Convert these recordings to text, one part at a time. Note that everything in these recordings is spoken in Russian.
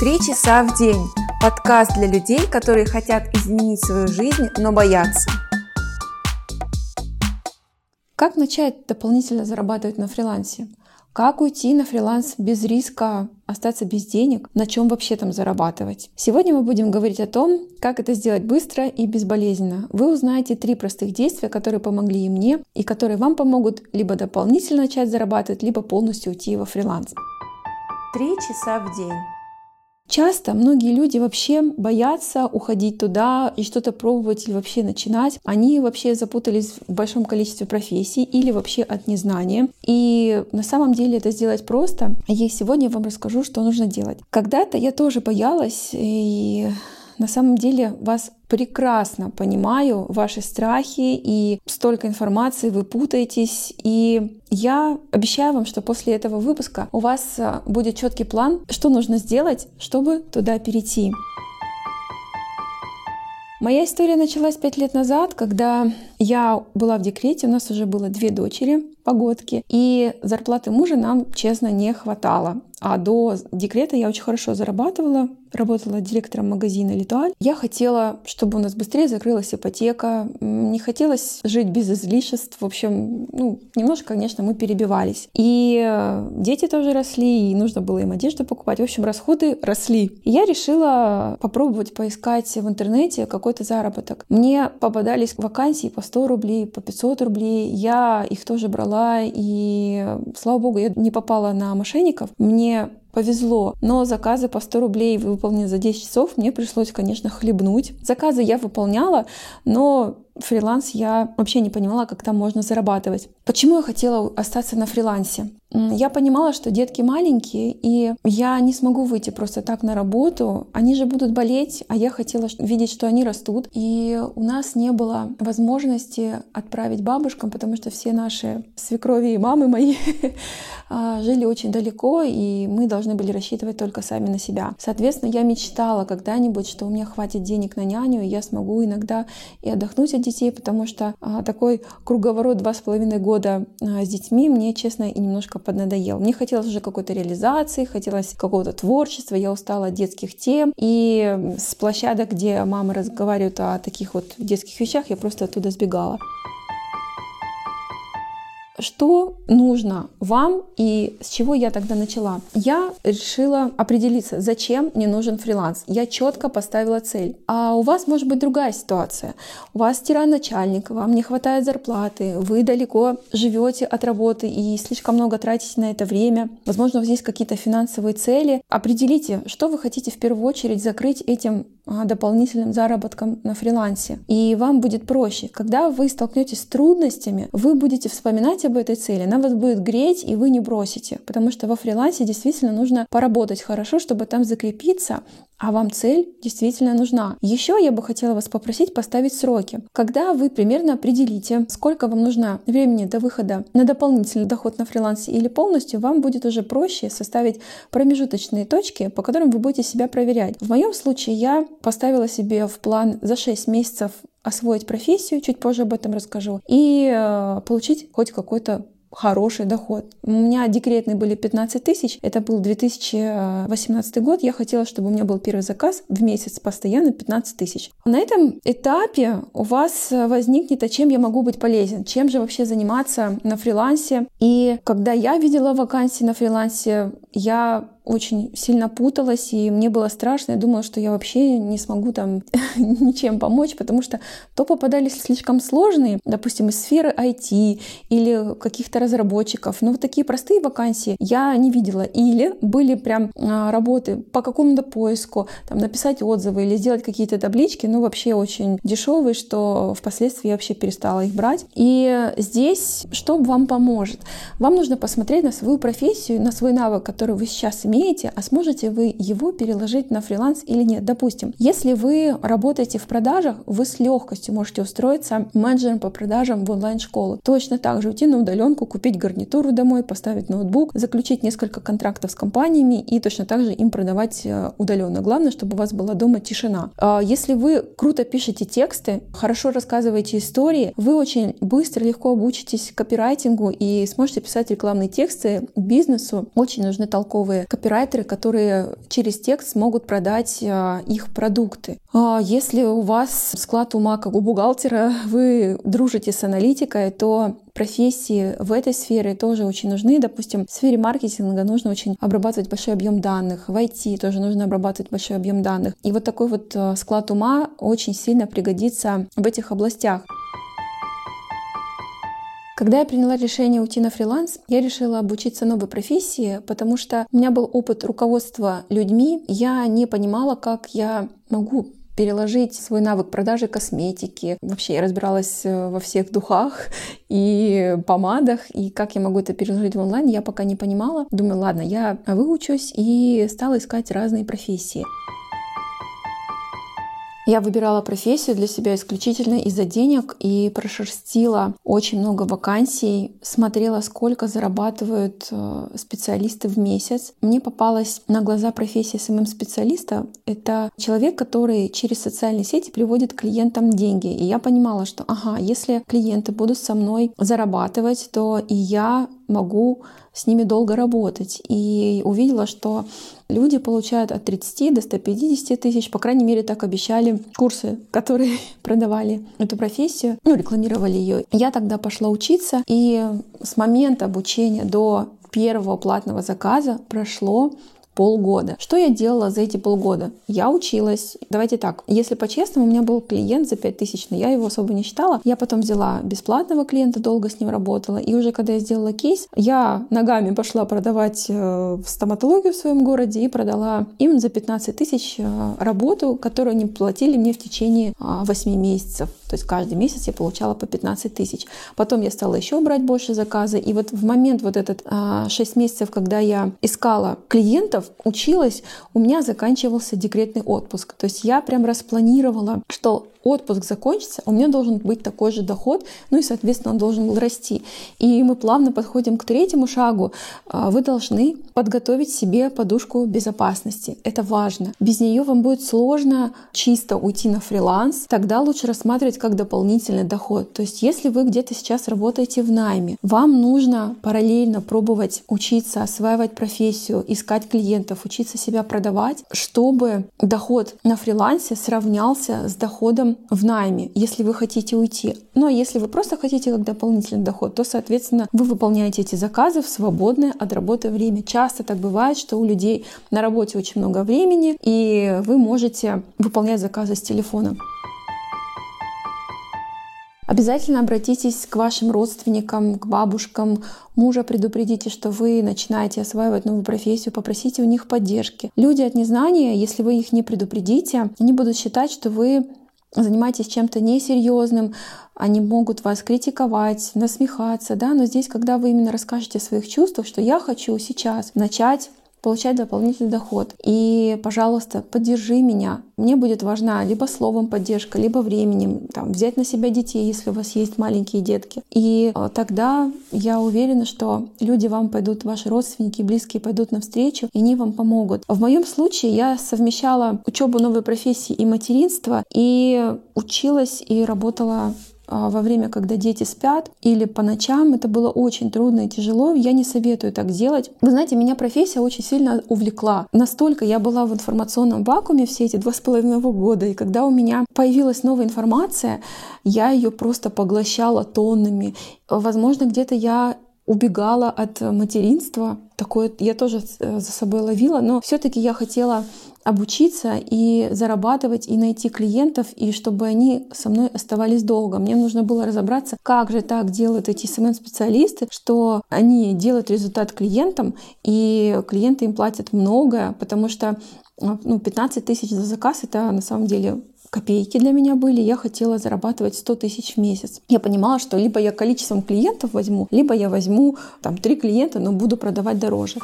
Три часа в день. Подкаст для людей, которые хотят изменить свою жизнь, но боятся. Как начать дополнительно зарабатывать на фрилансе? Как уйти на фриланс без риска остаться без денег? На чем вообще там зарабатывать? Сегодня мы будем говорить о том, как это сделать быстро и безболезненно. Вы узнаете три простых действия, которые помогли и мне, и которые вам помогут либо дополнительно начать зарабатывать, либо полностью уйти во фриланс. Три часа в день. Часто многие люди вообще боятся уходить туда и что-то пробовать или вообще начинать. Они вообще запутались в большом количестве профессий или вообще от незнания. И на самом деле это сделать просто. И сегодня я вам расскажу, что нужно делать. Когда-то я тоже боялась и на самом деле вас прекрасно понимаю, ваши страхи и столько информации, вы путаетесь. И я обещаю вам, что после этого выпуска у вас а, будет четкий план, что нужно сделать, чтобы туда перейти. Моя история началась пять лет назад, когда я была в декрете, у нас уже было две дочери, погодки, и зарплаты мужа нам, честно, не хватало. А до декрета я очень хорошо зарабатывала, работала директором магазина «Литуаль». Я хотела, чтобы у нас быстрее закрылась ипотека, не хотелось жить без излишеств. В общем, ну, немножко, конечно, мы перебивались. И э, дети тоже росли, и нужно было им одежду покупать. В общем, расходы росли. И я решила попробовать поискать в интернете какой-то заработок. Мне попадались вакансии по 100 рублей, по 500 рублей. Я их тоже брала, и, слава богу, я не попала на мошенников. Мне не повезло, но заказы по 100 рублей выполнены за 10 часов, мне пришлось, конечно, хлебнуть. Заказы я выполняла, но фриланс я вообще не понимала, как там можно зарабатывать. Почему я хотела остаться на фрилансе? Я понимала, что детки маленькие, и я не смогу выйти просто так на работу. Они же будут болеть, а я хотела видеть, что они растут. И у нас не было возможности отправить бабушкам, потому что все наши свекрови и мамы мои а, жили очень далеко, и мы должны были рассчитывать только сами на себя. Соответственно, я мечтала когда-нибудь, что у меня хватит денег на няню, и я смогу иногда и отдохнуть от детей, потому что а, такой круговорот два с половиной года а, с детьми мне, честно, и немножко поднадоел. Мне хотелось уже какой-то реализации, хотелось какого-то творчества, я устала от детских тем, и с площадок, где мамы разговаривают о таких вот детских вещах, я просто оттуда сбегала. Что нужно вам и с чего я тогда начала? Я решила определиться, зачем мне нужен фриланс. Я четко поставила цель. А у вас может быть другая ситуация. У вас тиран начальник, вам не хватает зарплаты, вы далеко живете от работы и слишком много тратите на это время. Возможно, у вас есть какие-то финансовые цели. Определите, что вы хотите в первую очередь закрыть этим а, дополнительным заработком на фрилансе. И вам будет проще. Когда вы столкнетесь с трудностями, вы будете вспоминать об этой цели, она вас будет греть, и вы не бросите. Потому что во фрилансе действительно нужно поработать хорошо, чтобы там закрепиться, а вам цель действительно нужна. Еще я бы хотела вас попросить поставить сроки. Когда вы примерно определите, сколько вам нужно времени до выхода на дополнительный доход на фрилансе или полностью, вам будет уже проще составить промежуточные точки, по которым вы будете себя проверять. В моем случае я поставила себе в план за 6 месяцев освоить профессию, чуть позже об этом расскажу, и э, получить хоть какой-то хороший доход. У меня декретные были 15 тысяч. Это был 2018 год. Я хотела, чтобы у меня был первый заказ в месяц постоянно 15 тысяч. На этом этапе у вас возникнет, а чем я могу быть полезен? Чем же вообще заниматься на фрилансе? И когда я видела вакансии на фрилансе, я очень сильно путалась, и мне было страшно. Я думала, что я вообще не смогу там ничем помочь, потому что то попадались слишком сложные, допустим, из сферы IT или каких-то разработчиков. Но вот такие простые вакансии я не видела. Или были прям а, работы по какому-то поиску, там написать отзывы или сделать какие-то таблички, ну вообще очень дешевые, что впоследствии я вообще перестала их брать. И здесь что вам поможет? Вам нужно посмотреть на свою профессию, на свой навык, который вы сейчас имеете, умеете, а сможете вы его переложить на фриланс или нет. Допустим, если вы работаете в продажах, вы с легкостью можете устроиться менеджером по продажам в онлайн-школу. Точно так же уйти на удаленку, купить гарнитуру домой, поставить ноутбук, заключить несколько контрактов с компаниями и точно так же им продавать э, удаленно. Главное, чтобы у вас была дома тишина. А если вы круто пишете тексты, хорошо рассказываете истории, вы очень быстро, легко обучитесь копирайтингу и сможете писать рекламные тексты бизнесу. Очень нужны толковые копирайтеры копирайтеры, которые через текст смогут продать а, их продукты. А если у вас склад ума как у бухгалтера, вы дружите с аналитикой, то профессии в этой сфере тоже очень нужны. Допустим, в сфере маркетинга нужно очень обрабатывать большой объем данных. В IT тоже нужно обрабатывать большой объем данных. И вот такой вот а, склад ума очень сильно пригодится в этих областях. Когда я приняла решение уйти на фриланс, я решила обучиться новой профессии, потому что у меня был опыт руководства людьми. Я не понимала, как я могу переложить свой навык продажи косметики. Вообще я разбиралась э, во всех духах и помадах, и как я могу это переложить в онлайн, я пока не понимала. Думаю, ладно, я выучусь и стала искать разные профессии. Я выбирала профессию для себя исключительно из-за денег и прошерстила очень много вакансий, смотрела, сколько зарабатывают э, специалисты в месяц. Мне попалась на глаза профессия SMM -специалиста. Это человек, который через социальные сети приводит клиентам деньги. И я понимала, что ага, если клиенты будут со мной зарабатывать, то и я могу с ними долго работать. И увидела, что люди получают от 30 до 150 тысяч, по крайней мере, так обещали курсы, которые продавали эту профессию, ну, рекламировали ее. Я тогда пошла учиться, и с момента обучения до первого платного заказа прошло полгода. Что я делала за эти полгода? Я училась. Давайте так, если по-честному, у меня был клиент за 5000, но я его особо не считала. Я потом взяла бесплатного клиента, долго с ним работала. И уже когда я сделала кейс, я ногами пошла продавать э, в стоматологию в своем городе и продала им за 15 тысяч э, работу, которую они платили мне в течение 8 а, месяцев. То есть каждый месяц я получала по 15 тысяч. Потом я стала еще брать больше заказы. И вот в момент вот этот 6 а, месяцев, когда я искала клиентов, курсов училась, у меня заканчивался декретный отпуск. То есть я прям распланировала, что отпуск закончится, у меня должен быть такой же доход, ну и, соответственно, он должен был расти. И мы плавно подходим к третьему шагу. А, вы должны подготовить себе подушку безопасности. Это важно. Без нее вам будет сложно чисто уйти на фриланс. Тогда лучше рассматривать как дополнительный доход. То есть, если вы где-то сейчас работаете в найме, вам нужно параллельно пробовать учиться, осваивать профессию, искать клиентов, учиться себя продавать, чтобы доход на фрилансе сравнялся с доходом в найме, если вы хотите уйти. А если вы просто хотите как дополнительный доход, то, соответственно, вы выполняете эти заказы в свободное от работы время. Часто так бывает, что у людей на работе очень много времени, и вы можете выполнять заказы с телефона. Обязательно обратитесь к вашим родственникам, к бабушкам, мужа предупредите, что вы начинаете осваивать новую профессию, попросите у них поддержки. Люди от незнания, если вы их не предупредите, они будут считать, что вы занимаетесь чем-то несерьезным, они могут вас критиковать, насмехаться, да, но здесь, когда вы именно расскажете о своих чувствах, что я хочу сейчас начать получать дополнительный доход. И, пожалуйста, поддержи меня. Мне будет важна либо словом поддержка, либо временем, там, взять на себя детей, если у вас есть маленькие детки. И э, тогда я уверена, что люди вам пойдут, ваши родственники, близкие пойдут навстречу, и они вам помогут. В моем случае я совмещала учебу новой профессии и материнство, и училась и работала во время, когда дети спят, или по ночам. Это было очень трудно и тяжело. Я не советую так делать. Вы знаете, меня профессия очень сильно увлекла. Настолько я была в информационном вакууме все эти два с половиной года. И когда у меня появилась новая информация, я ее просто поглощала тоннами. Возможно, где-то я убегала от материнства. Такое я тоже за собой ловила, но все-таки я хотела обучиться и зарабатывать, и найти клиентов, и чтобы они со мной оставались долго. Мне нужно было разобраться, как же так делают эти СММ-специалисты, что они делают результат клиентам, и клиенты им платят многое, потому что ну, 15 тысяч за заказ — это на самом деле копейки для меня были, я хотела зарабатывать 100 тысяч в месяц. Я понимала, что либо я количеством клиентов возьму, либо я возьму там три клиента, но буду продавать дороже.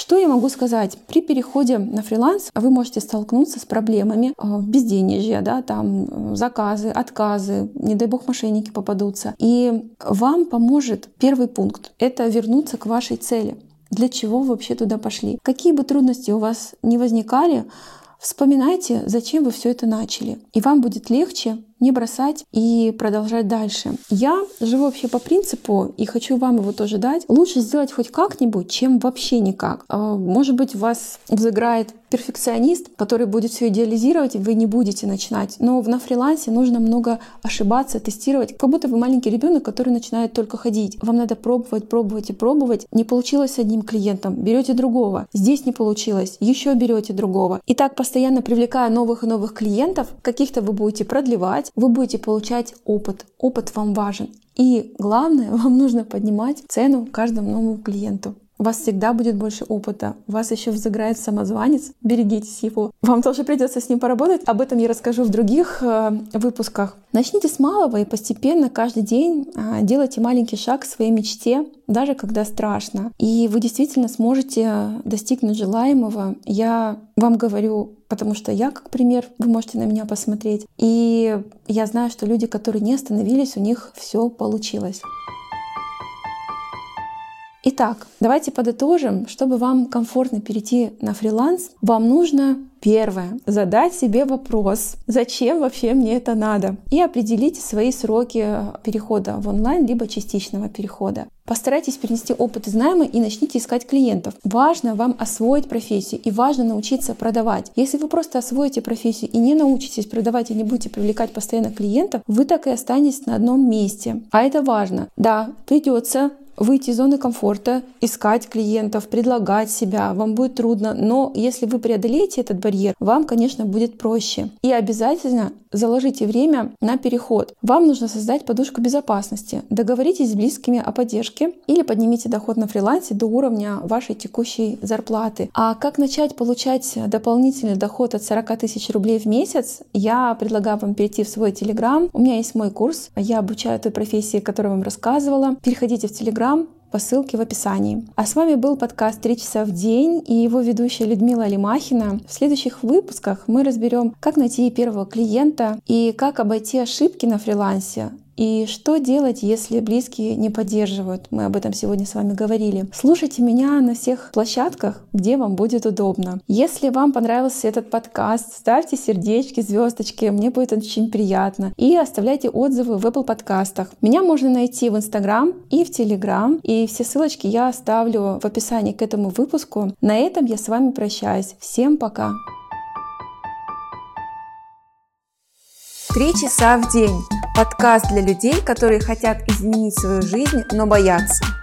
Что я могу сказать? При переходе на фриланс вы можете столкнуться с проблемами э, безденежья, да, там э, заказы, отказы, не дай бог мошенники попадутся. И вам поможет первый пункт — это вернуться к вашей цели. Для чего вы вообще туда пошли? Какие бы трудности у вас не возникали, Вспоминайте, зачем вы все это начали. И вам будет легче не бросать и продолжать дальше. Я живу вообще по принципу и хочу вам его тоже дать. Лучше сделать хоть как-нибудь, чем вообще никак. А, может быть, вас взыграет перфекционист, который будет все идеализировать, и вы не будете начинать. Но на фрилансе нужно много ошибаться, тестировать, как будто вы маленький ребенок, который начинает только ходить. Вам надо пробовать, пробовать и пробовать. Не получилось с одним клиентом, берете другого. Здесь не получилось, еще берете другого. И так постоянно привлекая новых и новых клиентов, каких-то вы будете продлевать, вы будете получать опыт. Опыт вам важен. И главное, вам нужно поднимать цену каждому новому клиенту. У вас всегда будет больше опыта. У вас еще взыграет самозванец. Берегитесь его. Вам тоже придется с ним поработать. Об этом я расскажу в других э, выпусках. Начните с малого и постепенно каждый день э, делайте маленький шаг к своей мечте, даже когда страшно. И вы действительно сможете достигнуть желаемого. Я вам говорю, потому что я, как пример, вы можете на меня посмотреть. И я знаю, что люди, которые не остановились, у них все получилось. Итак, давайте подытожим. Чтобы вам комфортно перейти на фриланс, вам нужно Первое. Задать себе вопрос, зачем вообще мне это надо? И определите свои сроки перехода в онлайн, либо частичного перехода. Постарайтесь перенести опыт из найма и начните искать клиентов. Важно вам освоить профессию и важно научиться продавать. Если вы просто освоите профессию и не научитесь продавать и не будете привлекать постоянно клиентов, вы так и останетесь на одном месте. А это важно. Да, придется выйти из зоны комфорта, искать клиентов, предлагать себя. Вам будет трудно, но если вы преодолеете этот барьер, вам, конечно, будет проще. И обязательно заложите время на переход. Вам нужно создать подушку безопасности. Договоритесь с близкими о поддержке или поднимите доход на фрилансе до уровня вашей текущей зарплаты. А как начать получать дополнительный доход от 40 тысяч рублей в месяц, я предлагаю вам перейти в свой Телеграм. У меня есть мой курс. Я обучаю той профессии, о которой вам рассказывала. Переходите в Телеграм Телеграм по ссылке в описании. А с вами был подкаст «Три часа в день» и его ведущая Людмила Лимахина. В следующих выпусках мы разберем, как найти первого клиента и как обойти ошибки на фрилансе, и что делать, если близкие не поддерживают? Мы об этом сегодня с вами говорили. Слушайте меня на всех площадках, где вам будет удобно. Если вам понравился этот подкаст, ставьте сердечки, звездочки, мне будет очень приятно. И оставляйте отзывы в Apple подкастах. Меня можно найти в Instagram и в Telegram, и все ссылочки я оставлю в описании к этому выпуску. На этом я с вами прощаюсь. Всем пока! Три часа в день. Подкаст для людей, которые хотят изменить свою жизнь, но боятся.